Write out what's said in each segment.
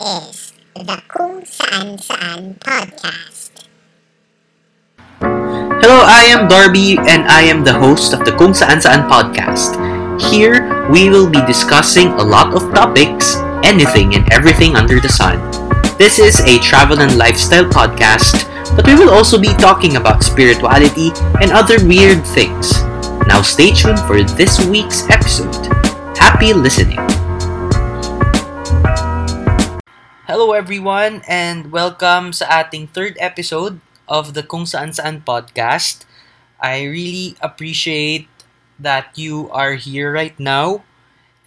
is the Kung Saan Saan Podcast. Hello, I am Darby and I am the host of the Kung Saan Saan podcast. Here, we will be discussing a lot of topics, anything and everything under the sun. This is a travel and lifestyle podcast, but we will also be talking about spirituality and other weird things. Now stay tuned for this week's episode. Happy listening! Hello everyone and welcome sa ating third episode of the Kung Saan Saan podcast. I really appreciate that you are here right now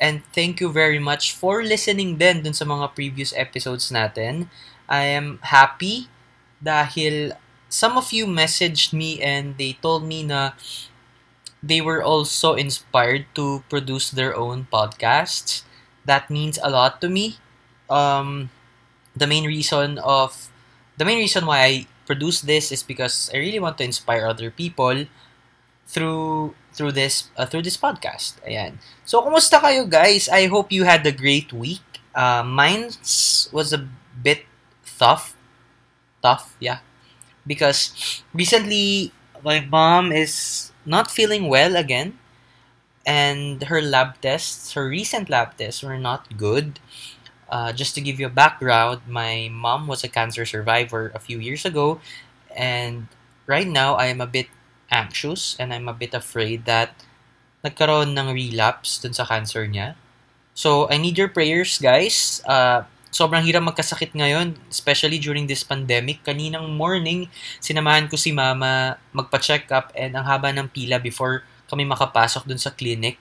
and thank you very much for listening din dun sa mga previous episodes natin. I am happy dahil some of you messaged me and they told me na they were also inspired to produce their own podcasts. That means a lot to me. Um, the main reason of the main reason why I produce this is because I really want to inspire other people through through this uh, through this podcast. Ayan. So kumusta kayo guys? I hope you had a great week. Uh, mine was a bit tough. Tough, yeah. Because recently my mom is not feeling well again and her lab tests, her recent lab tests were not good. Uh, just to give you a background, my mom was a cancer survivor a few years ago, and right now I am a bit anxious and I'm a bit afraid that nagkaroon ng relapse dun sa cancer niya. So, I need your prayers, guys. Uh, sobrang hirap magkasakit ngayon, especially during this pandemic. Kaninang morning, sinamahan ko si mama magpa-check up and ang haba ng pila before kami makapasok dun sa clinic.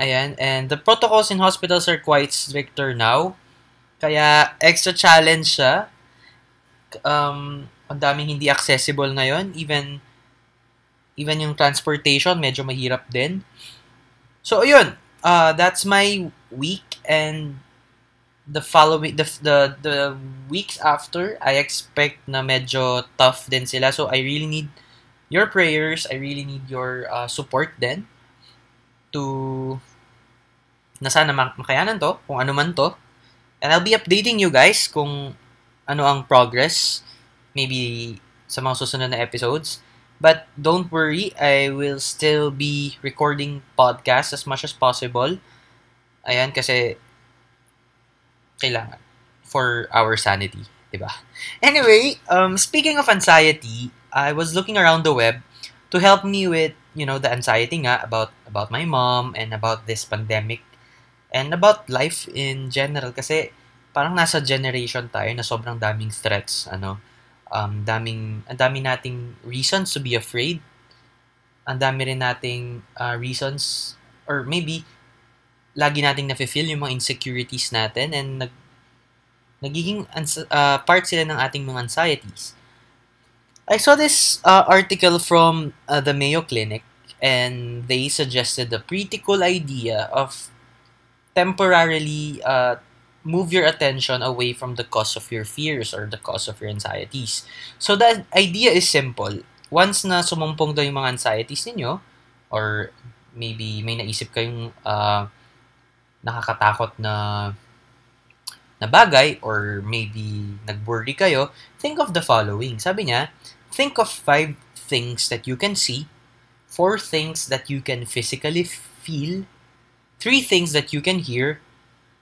Ayan, and the protocols in hospitals are quite stricter now. Kaya extra challenge siya. Um, ang daming hindi accessible ngayon. Even even yung transportation, medyo mahirap din. So, ayun. Uh, that's my week and the following the, the the weeks after I expect na medyo tough din sila so I really need your prayers I really need your uh, support then to na sana mak- makayanan to, kung ano man to. And I'll be updating you guys kung ano ang progress, maybe sa mga susunod na episodes. But don't worry, I will still be recording podcasts as much as possible. Ayan, kasi kailangan for our sanity, di ba? Anyway, um, speaking of anxiety, I was looking around the web to help me with, you know, the anxiety nga about about my mom and about this pandemic and about life in general kasi parang nasa generation tayo na sobrang daming threats, ano, um, daming, ang dami nating reasons to be afraid, ang dami rin nating uh, reasons, or maybe, lagi nating nafe-feel yung mga insecurities natin and nag, nagiging uh, part sila ng ating mga anxieties. I saw this uh, article from uh, the Mayo Clinic and they suggested a pretty cool idea of temporarily uh, move your attention away from the cause of your fears or the cause of your anxieties. So the idea is simple. Once na sumumpong daw yung mga anxieties ninyo, or maybe may naisip kayong uh, nakakatakot na na bagay, or maybe nag-worry kayo, think of the following. Sabi niya, think of five things that you can see, four things that you can physically feel, three things that you can hear,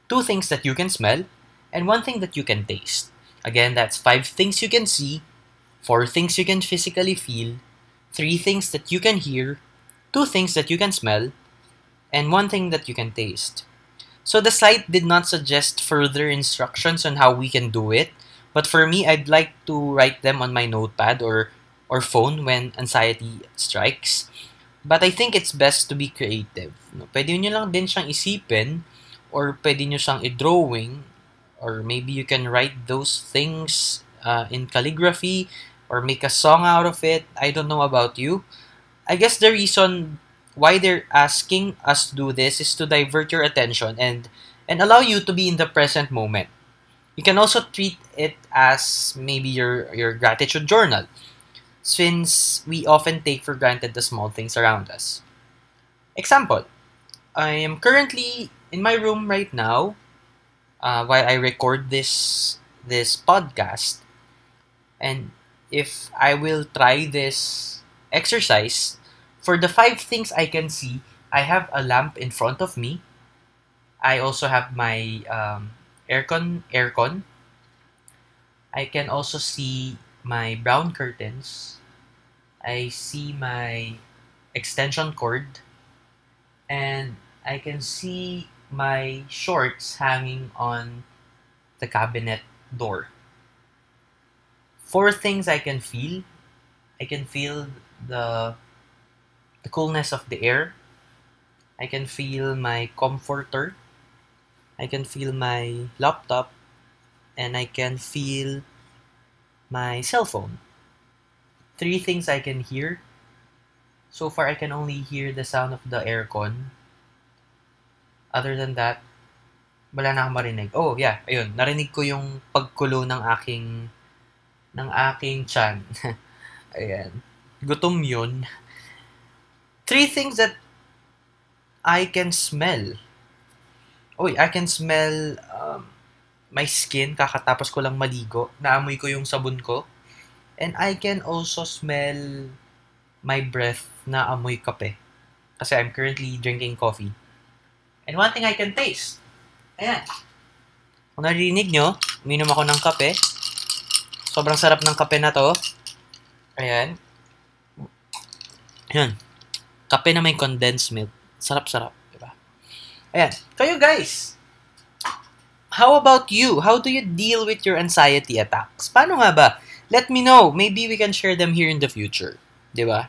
two things that you can smell, and one thing that you can taste. Again, that's five things you can see, four things you can physically feel, three things that you can hear, two things that you can smell, and one thing that you can taste. So the site did not suggest further instructions on how we can do it, but for me, I'd like to write them on my notepad or or phone when anxiety strikes. But I think it's best to be creative. No? Pwede nyo lang din siyang isipin or pwede nyo siyang i-drawing or maybe you can write those things uh, in calligraphy or make a song out of it. I don't know about you. I guess the reason why they're asking us to do this is to divert your attention and and allow you to be in the present moment. You can also treat it as maybe your your gratitude journal since we often take for granted the small things around us. Example, I am currently in my room right now uh, while I record this this podcast. And if I will try this exercise, for the five things I can see, I have a lamp in front of me. I also have my um, aircon aircon. I can also see my brown curtains. I see my extension cord and I can see my shorts hanging on the cabinet door. Four things I can feel. I can feel the the coolness of the air. I can feel my comforter. I can feel my laptop and I can feel my cell phone. Three things I can hear. So far I can only hear the sound of the aircon. Other than that, wala na akong marinig. Oh, yeah, ayun. Narinig ko yung pagkulo ng aking ng aking chan. Ayan. Gutom yun. Three things that I can smell. Uy, I can smell um, my skin kakatapos ko lang maligo. Naamoy ko yung sabon ko. And I can also smell my breath na amoy kape. Kasi I'm currently drinking coffee. And one thing I can taste. Ayan. Kung narinig nyo, uminom ako ng kape. Sobrang sarap ng kape na to. Ayan. Ayan. Kape na may condensed milk. Sarap-sarap. Diba? Ayan. Kayo guys, how about you? How do you deal with your anxiety attacks? Paano nga ba? Let me know. Maybe we can share them here in the future. Diba?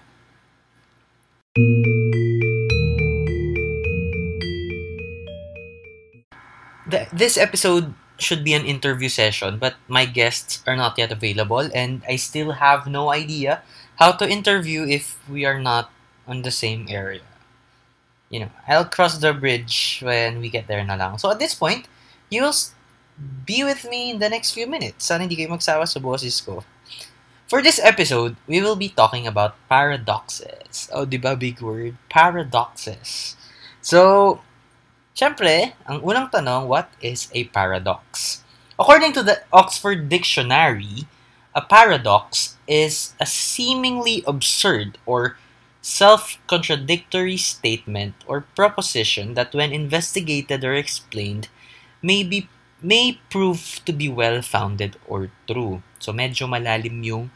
The, this episode should be an interview session, but my guests are not yet available, and I still have no idea how to interview if we are not on the same area. You know, I'll cross the bridge when we get there na lang. So at this point, you will be with me in the next few minutes. Sana hindi kayo magsawa sa boses ko. For this episode, we will be talking about paradoxes. Oh, di ba big word? Paradoxes. So, syempre, ang unang tanong, what is a paradox? According to the Oxford Dictionary, a paradox is a seemingly absurd or self-contradictory statement or proposition that when investigated or explained may be may prove to be well-founded or true. So medyo malalim yung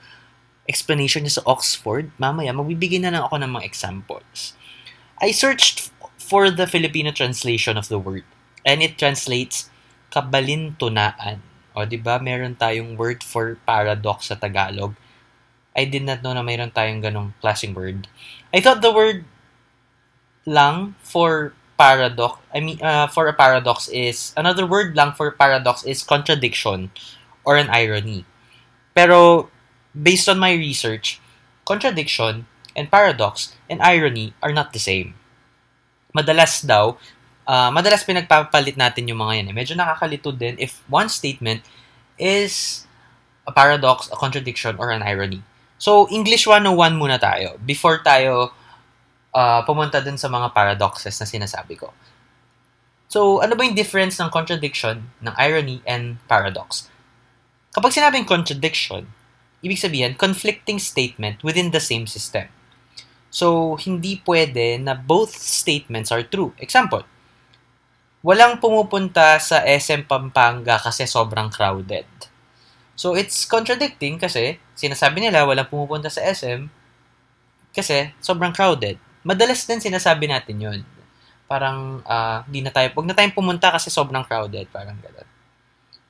explanation niya sa Oxford. Mamaya magbibigay na lang ako ng mga examples. I searched for the Filipino translation of the word and it translates kabalintunaan. O, di ba? Meron tayong word for paradox sa Tagalog. I did not know na mayroon tayong ganong klaseng word. I thought the word lang for paradox, I mean, uh, for a paradox is, another word lang for paradox is contradiction or an irony. Pero, based on my research, contradiction and paradox and irony are not the same. Madalas daw, uh, madalas pinagpapalit natin yung mga yan. Eh. Medyo nakakalito din if one statement is a paradox, a contradiction, or an irony. So, English 101 muna tayo before tayo uh, pumunta dun sa mga paradoxes na sinasabi ko. So, ano ba yung difference ng contradiction, ng irony, and paradox? Kapag sinabing contradiction, ibig sabihin, conflicting statement within the same system. So, hindi pwede na both statements are true. Example, walang pumupunta sa SM Pampanga kasi sobrang crowded. So, it's contradicting kasi sinasabi nila walang pumupunta sa SM kasi sobrang crowded. Madalas din sinasabi natin yun. Parang, uh, na tayo, wag na tayong pumunta kasi sobrang crowded. Parang gano'n.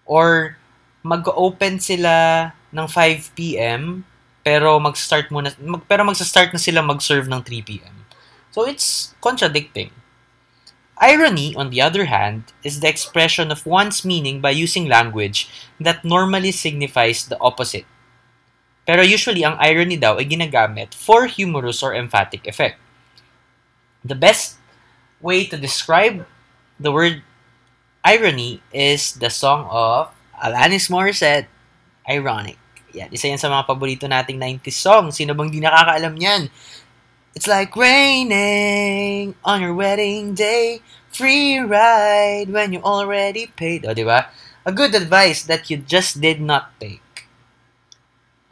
Or, mag-open sila ng 5 p.m. pero mag-start muna, mag, pero magsa-start na sila mag-serve ng 3 p.m. So, it's contradicting. Irony, on the other hand, is the expression of one's meaning by using language that normally signifies the opposite. Pero usually, ang irony daw ay ginagamit for humorous or emphatic effect. The best way to describe the word irony is the song of Alanis Morissette, Ironic. Yan, isa yan sa mga paborito nating 90s song. Sino bang di nakakaalam yan? It's like raining on your wedding day Free ride when you already paid. O, di ba? A good advice that you just did not take.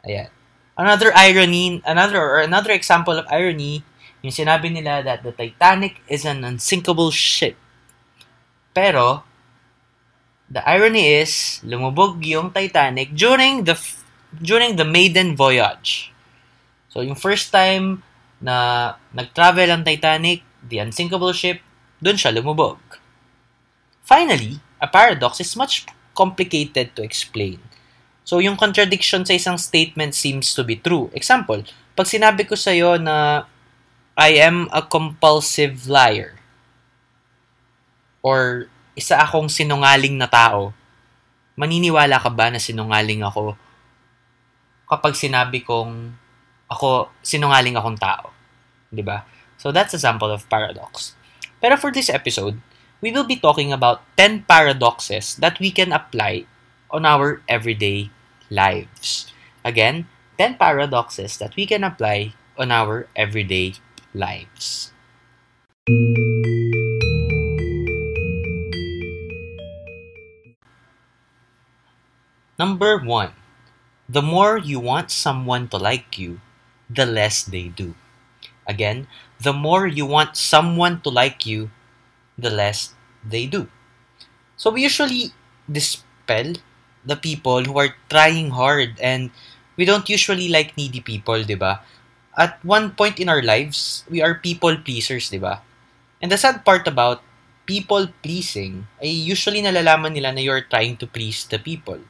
Ayan. Another irony, another or another example of irony, yung sinabi nila that the Titanic is an unsinkable ship. Pero, the irony is, lumubog yung Titanic during the during the maiden voyage. So, yung first time na nag-travel ang Titanic, the unsinkable ship, doon siya lumubog. Finally, a paradox is much complicated to explain. So, yung contradiction sa isang statement seems to be true. Example, pag sinabi ko sa'yo na I am a compulsive liar or isa akong sinungaling na tao, maniniwala ka ba na sinungaling ako kapag sinabi kong ako sinungaling akong tao? 'Di ba? So that's a sample of paradox. Pero for this episode, we will be talking about 10 paradoxes that we can apply on our everyday lives. Again, 10 paradoxes that we can apply on our everyday lives. Number 1. The more you want someone to like you, the less they do. Again, the more you want someone to like you, the less they do. So we usually dispel the people who are trying hard and we don't usually like needy people, ba? At one point in our lives, we are people pleasers, di ba? And the sad part about people pleasing ay usually nalalaman nila na you're trying to please the people.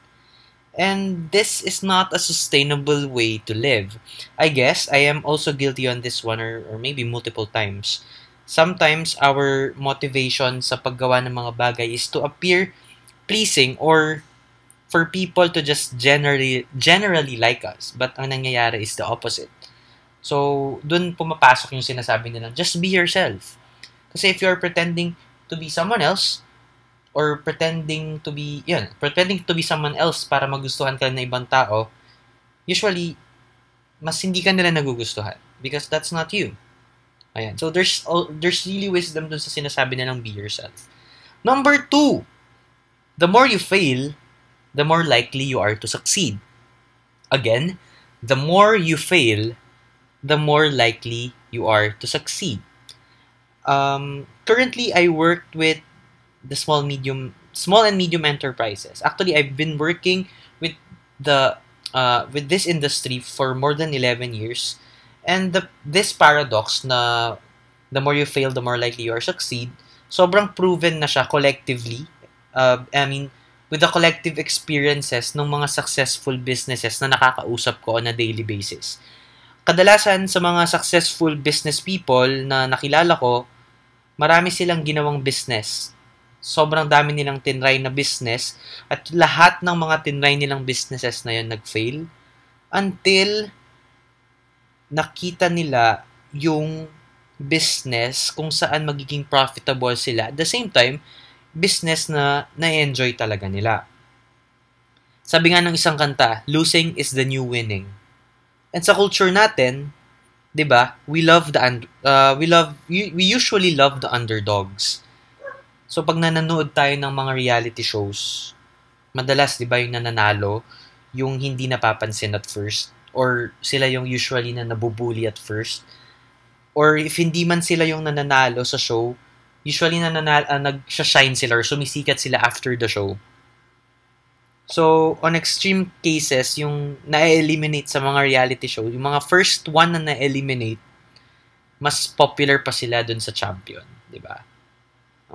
And this is not a sustainable way to live. I guess I am also guilty on this one or, or maybe multiple times. Sometimes our motivation sa paggawa ng mga bagay is to appear pleasing or for people to just generally generally like us. But ang nangyayari is the opposite. So, dun pumapasok yung sinasabi nila, just be yourself. Kasi if you're pretending to be someone else, or pretending to be, yun, pretending to be someone else para magustuhan ka ng ibang tao, usually, mas hindi ka nila nagugustuhan. Because that's not you. Ayan. So, there's, there's really wisdom dun sa sinasabi nilang be yourself. Number two, the more you fail, the more likely you are to succeed. Again, the more you fail, the more likely you are to succeed. Um, currently, I worked with the small medium small and medium enterprises. Actually, I've been working with the uh, with this industry for more than 11 years. And the this paradox na the more you fail, the more likely you are succeed, sobrang proven na siya collectively. Uh, I mean, with the collective experiences ng mga successful businesses na nakakausap ko on a daily basis. Kadalasan sa mga successful business people na nakilala ko, marami silang ginawang business sobrang dami nilang tinry na business at lahat ng mga tinry nilang businesses na yun nag-fail until nakita nila yung business kung saan magiging profitable sila. At the same time, business na na-enjoy talaga nila. Sabi nga ng isang kanta, losing is the new winning. And sa culture natin, 'di ba? We love the uh, we love we usually love the underdogs So, pag nanonood tayo ng mga reality shows, madalas, di ba, yung nananalo, yung hindi napapansin at first, or sila yung usually na nabubuli at first, or if hindi man sila yung nananalo sa show, usually nananalo, uh, nag-shine sila or sumisikat sila after the show. So, on extreme cases, yung na-eliminate sa mga reality show, yung mga first one na na-eliminate, mas popular pa sila dun sa champion, di ba?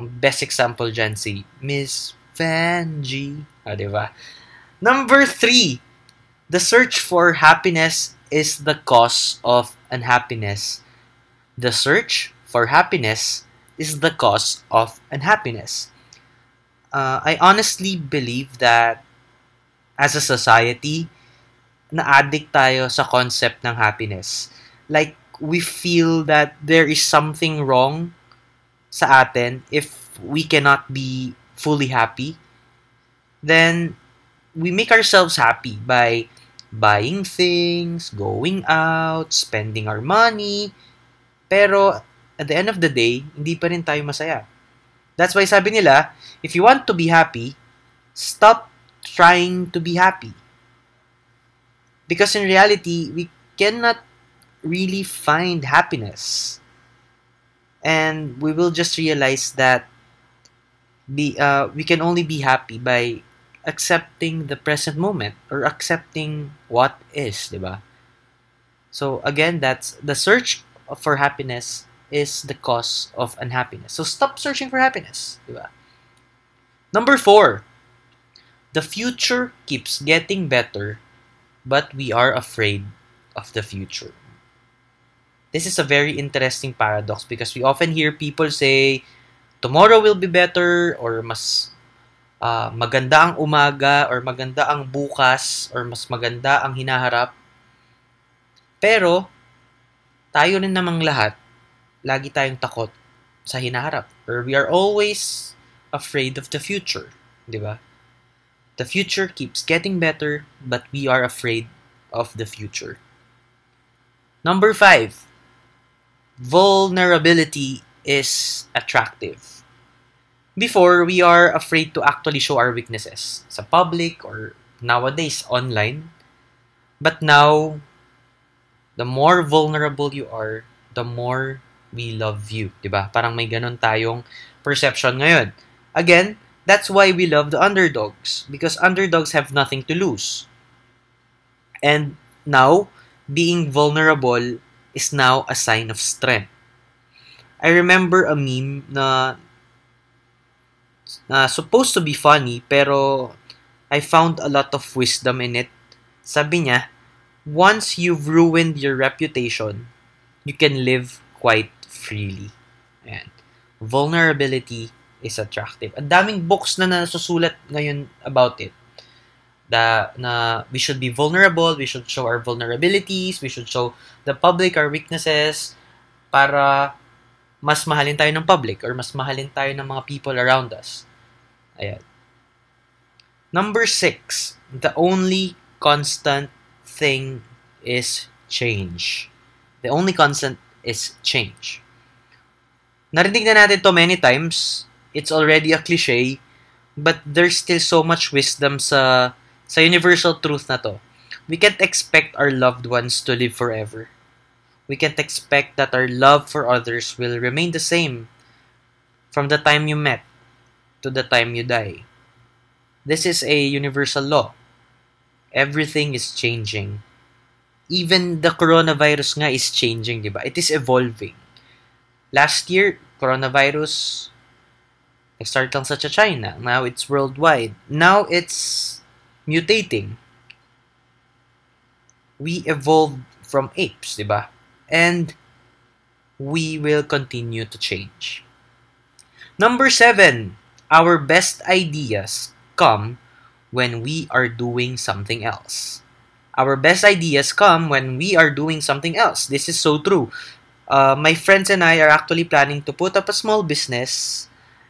Ang best example dyan si Miss Vanjie. Ah, di ba? Number three, the search for happiness is the cause of unhappiness. The search for happiness is the cause of unhappiness. Uh, I honestly believe that as a society, na-addict tayo sa concept ng happiness. Like, we feel that there is something wrong sa atin if we cannot be fully happy, then we make ourselves happy by buying things, going out, spending our money. Pero at the end of the day, hindi pa rin tayo masaya. That's why sabi nila, if you want to be happy, stop trying to be happy. Because in reality, we cannot really find happiness. And we will just realize that be uh, we can only be happy by accepting the present moment or accepting what is, di ba? So again, that's the search for happiness is the cause of unhappiness. So stop searching for happiness, di ba? Number four, the future keeps getting better, but we are afraid of the future. This is a very interesting paradox because we often hear people say, tomorrow will be better or mas uh, maganda ang umaga or maganda ang bukas or mas maganda ang hinaharap. Pero, tayo rin namang lahat, lagi tayong takot sa hinaharap. Or we are always afraid of the future. Di ba? The future keeps getting better, but we are afraid of the future. Number five, vulnerability is attractive. Before, we are afraid to actually show our weaknesses sa public or nowadays online. But now, the more vulnerable you are, the more we love you. ba? Diba? Parang may ganun tayong perception ngayon. Again, that's why we love the underdogs. Because underdogs have nothing to lose. And now, being vulnerable is now a sign of strength. I remember a meme na na supposed to be funny pero I found a lot of wisdom in it. Sabi niya, once you've ruined your reputation, you can live quite freely. And Vulnerability is attractive. Ang daming books na nasusulat ngayon about it. Da, na we should be vulnerable, we should show our vulnerabilities, we should show the public our weaknesses para mas mahalin tayo ng public or mas mahalin tayo ng mga people around us. Ayan. Number six, the only constant thing is change. The only constant is change. Narinig na natin to many times. It's already a cliche, but there's still so much wisdom sa sa universal truth na to. We can't expect our loved ones to live forever. We can't expect that our love for others will remain the same from the time you met to the time you die. This is a universal law. Everything is changing. Even the coronavirus nga is changing, di ba? It is evolving. Last year, coronavirus nag-start lang sa China. Now it's worldwide. Now it's mutating. We evolved from apes, di? And we will continue to change. Number seven, our best ideas come when we are doing something else. Our best ideas come when we are doing something else. This is so true. Uh, my friends and I are actually planning to put up a small business,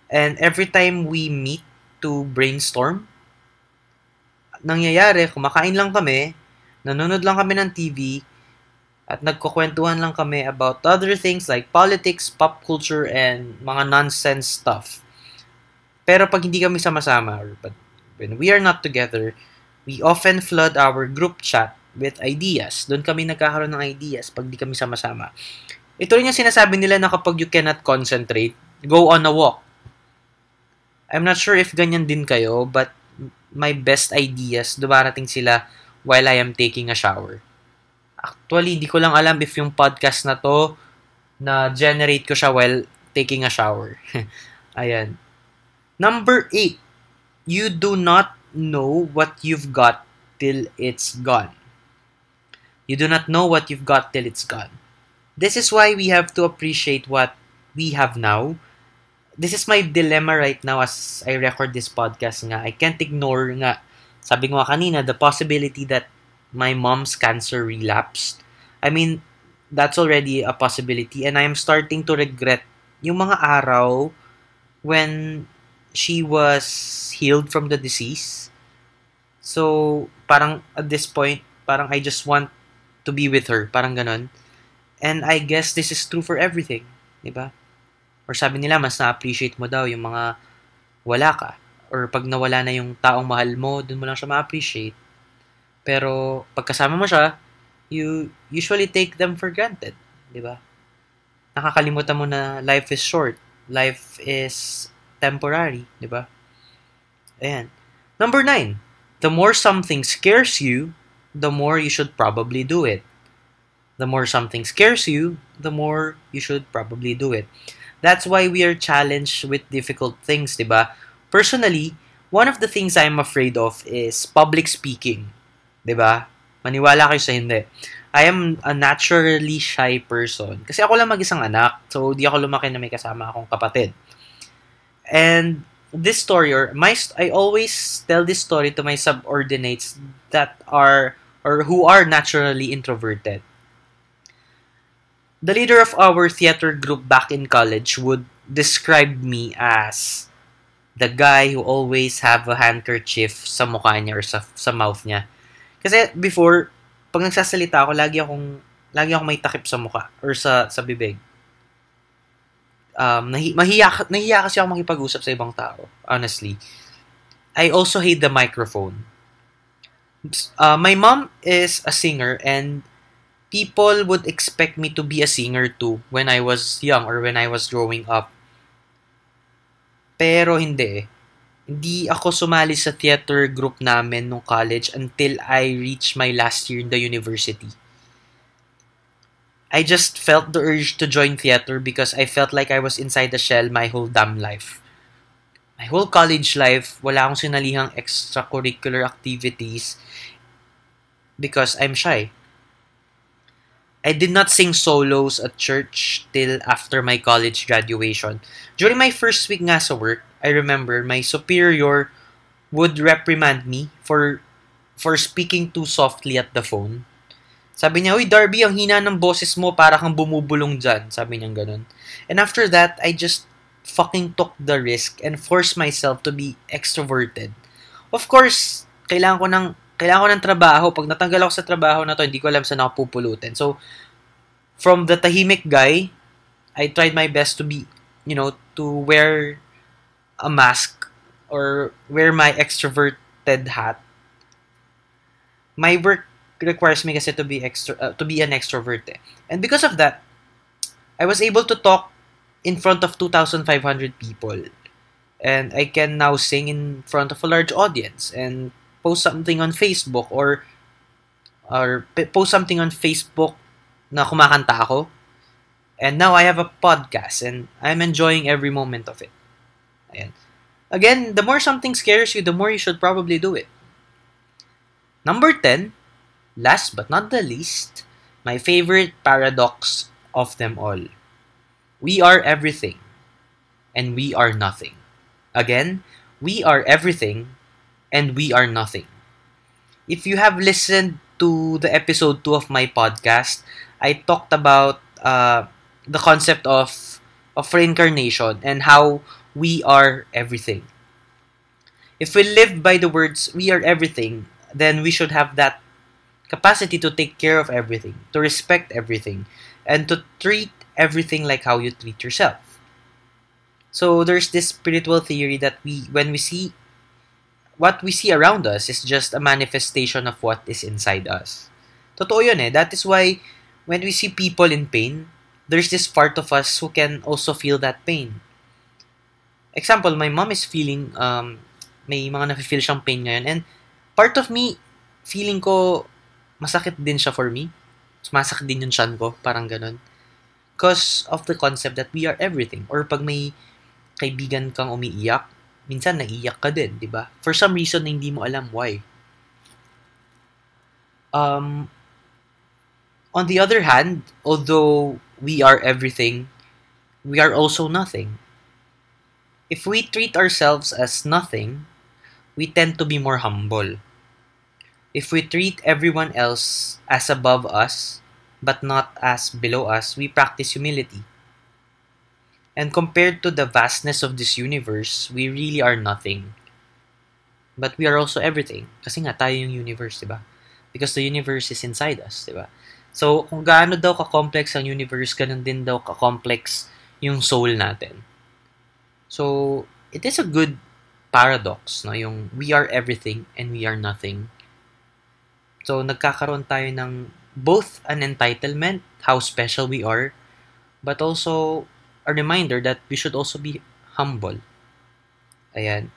and every time we meet to brainstorm, nangyayari, kumakain lang kami, nanonood lang kami ng TV, at nagkukwentuhan lang kami about other things like politics, pop culture, and mga nonsense stuff. Pero pag hindi kami sama-sama, or but when we are not together, we often flood our group chat with ideas. Doon kami nagkakaroon ng ideas pag di kami sama-sama. Ito rin yung sinasabi nila na kapag you cannot concentrate, go on a walk. I'm not sure if ganyan din kayo, but my best ideas, dumarating sila while I am taking a shower. Actually, di ko lang alam if yung podcast na to, na generate ko siya while taking a shower. Ayan. Number 8. You do not know what you've got till it's gone. You do not know what you've got till it's gone. This is why we have to appreciate what we have now. This is my dilemma right now as I record this podcast nga. I can't ignore nga, sabi ko nga kanina, the possibility that my mom's cancer relapsed. I mean, that's already a possibility and I am starting to regret yung mga araw when she was healed from the disease. So, parang at this point, parang I just want to be with her. Parang ganon. And I guess this is true for everything. Diba? Or sabi nila, mas na-appreciate mo daw yung mga wala ka. Or pag nawala na yung taong mahal mo, dun mo lang siya ma-appreciate. Pero pagkasama mo siya, you usually take them for granted. Di ba? Nakakalimutan mo na life is short. Life is temporary. Di ba? Ayan. Number nine. The more something scares you, the more you should probably do it. The more something scares you, the more you should probably do it. That's why we are challenged with difficult things, diba? Personally, one of the things I'm afraid of is public speaking. Diba? Maniwala kayo sa hindi. I am a naturally shy person. Kasi ako lang mag-isang anak. So, di ako lumaki na may kasama akong kapatid. And this story, or my, I always tell this story to my subordinates that are, or who are naturally introverted the leader of our theater group back in college would describe me as the guy who always have a handkerchief sa mukha niya or sa, sa mouth niya. Kasi before, pag nagsasalita ako, lagi akong lagi akong may takip sa mukha or sa sa bibig. Um, nahi, mahiya, nahiya kasi ako makipag-usap sa ibang tao, honestly. I also hate the microphone. Uh, my mom is a singer and people would expect me to be a singer too when I was young or when I was growing up. Pero hindi eh. Hindi ako sumali sa theater group namin nung college until I reached my last year in the university. I just felt the urge to join theater because I felt like I was inside the shell my whole damn life. My whole college life, wala akong sinalihang extracurricular activities because I'm shy. I did not sing solos at church till after my college graduation. During my first week nga sa work, I remember my superior would reprimand me for for speaking too softly at the phone. Sabi niya, Uy, Darby, ang hina ng boses mo, para kang bumubulong dyan. Sabi niya ganun. And after that, I just fucking took the risk and forced myself to be extroverted. Of course, kailangan ko ng kailangan ko ng trabaho. Pag natanggal ako sa trabaho na to, hindi ko alam saan ako pupulutin. So, from the tahimik guy, I tried my best to be, you know, to wear a mask or wear my extroverted hat. My work requires me kasi to be extra uh, to be an extrovert. Eh. And because of that, I was able to talk in front of 2,500 people. And I can now sing in front of a large audience and post something on Facebook or or post something on Facebook na kumakanta ako. And now I have a podcast and I'm enjoying every moment of it. Ayan. Again, the more something scares you, the more you should probably do it. Number 10, last but not the least, my favorite paradox of them all. We are everything and we are nothing. Again, we are everything and we are nothing. If you have listened to the episode 2 of my podcast, I talked about uh, the concept of of reincarnation and how we are everything. If we live by the words we are everything, then we should have that capacity to take care of everything, to respect everything, and to treat everything like how you treat yourself. So there's this spiritual theory that we when we see what we see around us is just a manifestation of what is inside us. Totoo yun eh. That is why when we see people in pain, there's this part of us who can also feel that pain. Example, my mom is feeling, um, may mga nafe-feel siyang pain ngayon. And part of me, feeling ko, masakit din siya for me. Masakit din yung shan ko, parang ganun. Because of the concept that we are everything. Or pag may kaibigan kang umiiyak, minsan naiiyak ka din, di ba? For some reason na hindi mo alam why. Um, on the other hand, although we are everything, we are also nothing. If we treat ourselves as nothing, we tend to be more humble. If we treat everyone else as above us, but not as below us, we practice humility. And compared to the vastness of this universe, we really are nothing. But we are also everything. Kasi nga, tayo yung universe, di ba? Because the universe is inside us, di ba? So, kung gaano daw ka-complex ang universe, ganun din daw ka-complex yung soul natin. So, it is a good paradox, no? Yung we are everything and we are nothing. So, nagkakaroon tayo ng both an entitlement, how special we are, but also a reminder that we should also be humble. Ayan.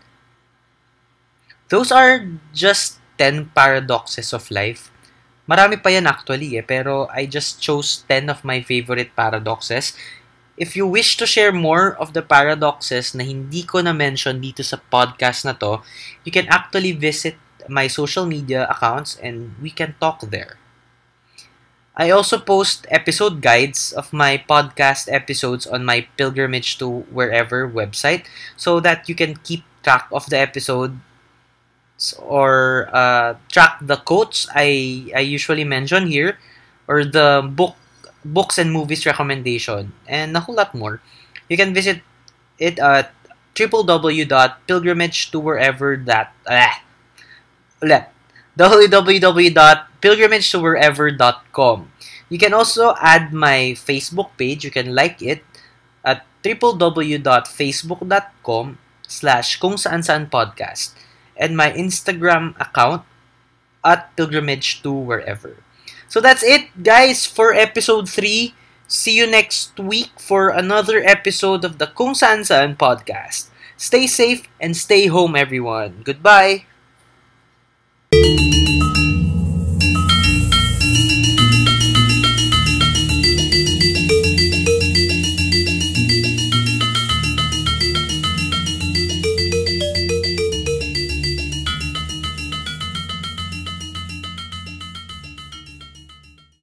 Those are just 10 paradoxes of life. Marami pa yan actually eh, pero I just chose 10 of my favorite paradoxes. If you wish to share more of the paradoxes na hindi ko na-mention dito sa podcast na to, you can actually visit my social media accounts and we can talk there. I also post episode guides of my podcast episodes on my pilgrimage to wherever website so that you can keep track of the episodes or uh, track the quotes I, I usually mention here or the book books and movies recommendation and a whole lot more. You can visit it at www.pilgrimagetowherever.com ah, ulit www.pilgrimagetowherever.com. You can also add my Facebook page. You can like it at www.facebook.com slash podcast and my Instagram account at pilgrimage to wherever. So that's it, guys, for episode 3. See you next week for another episode of the Kung Saan Saan podcast. Stay safe and stay home, everyone. Goodbye.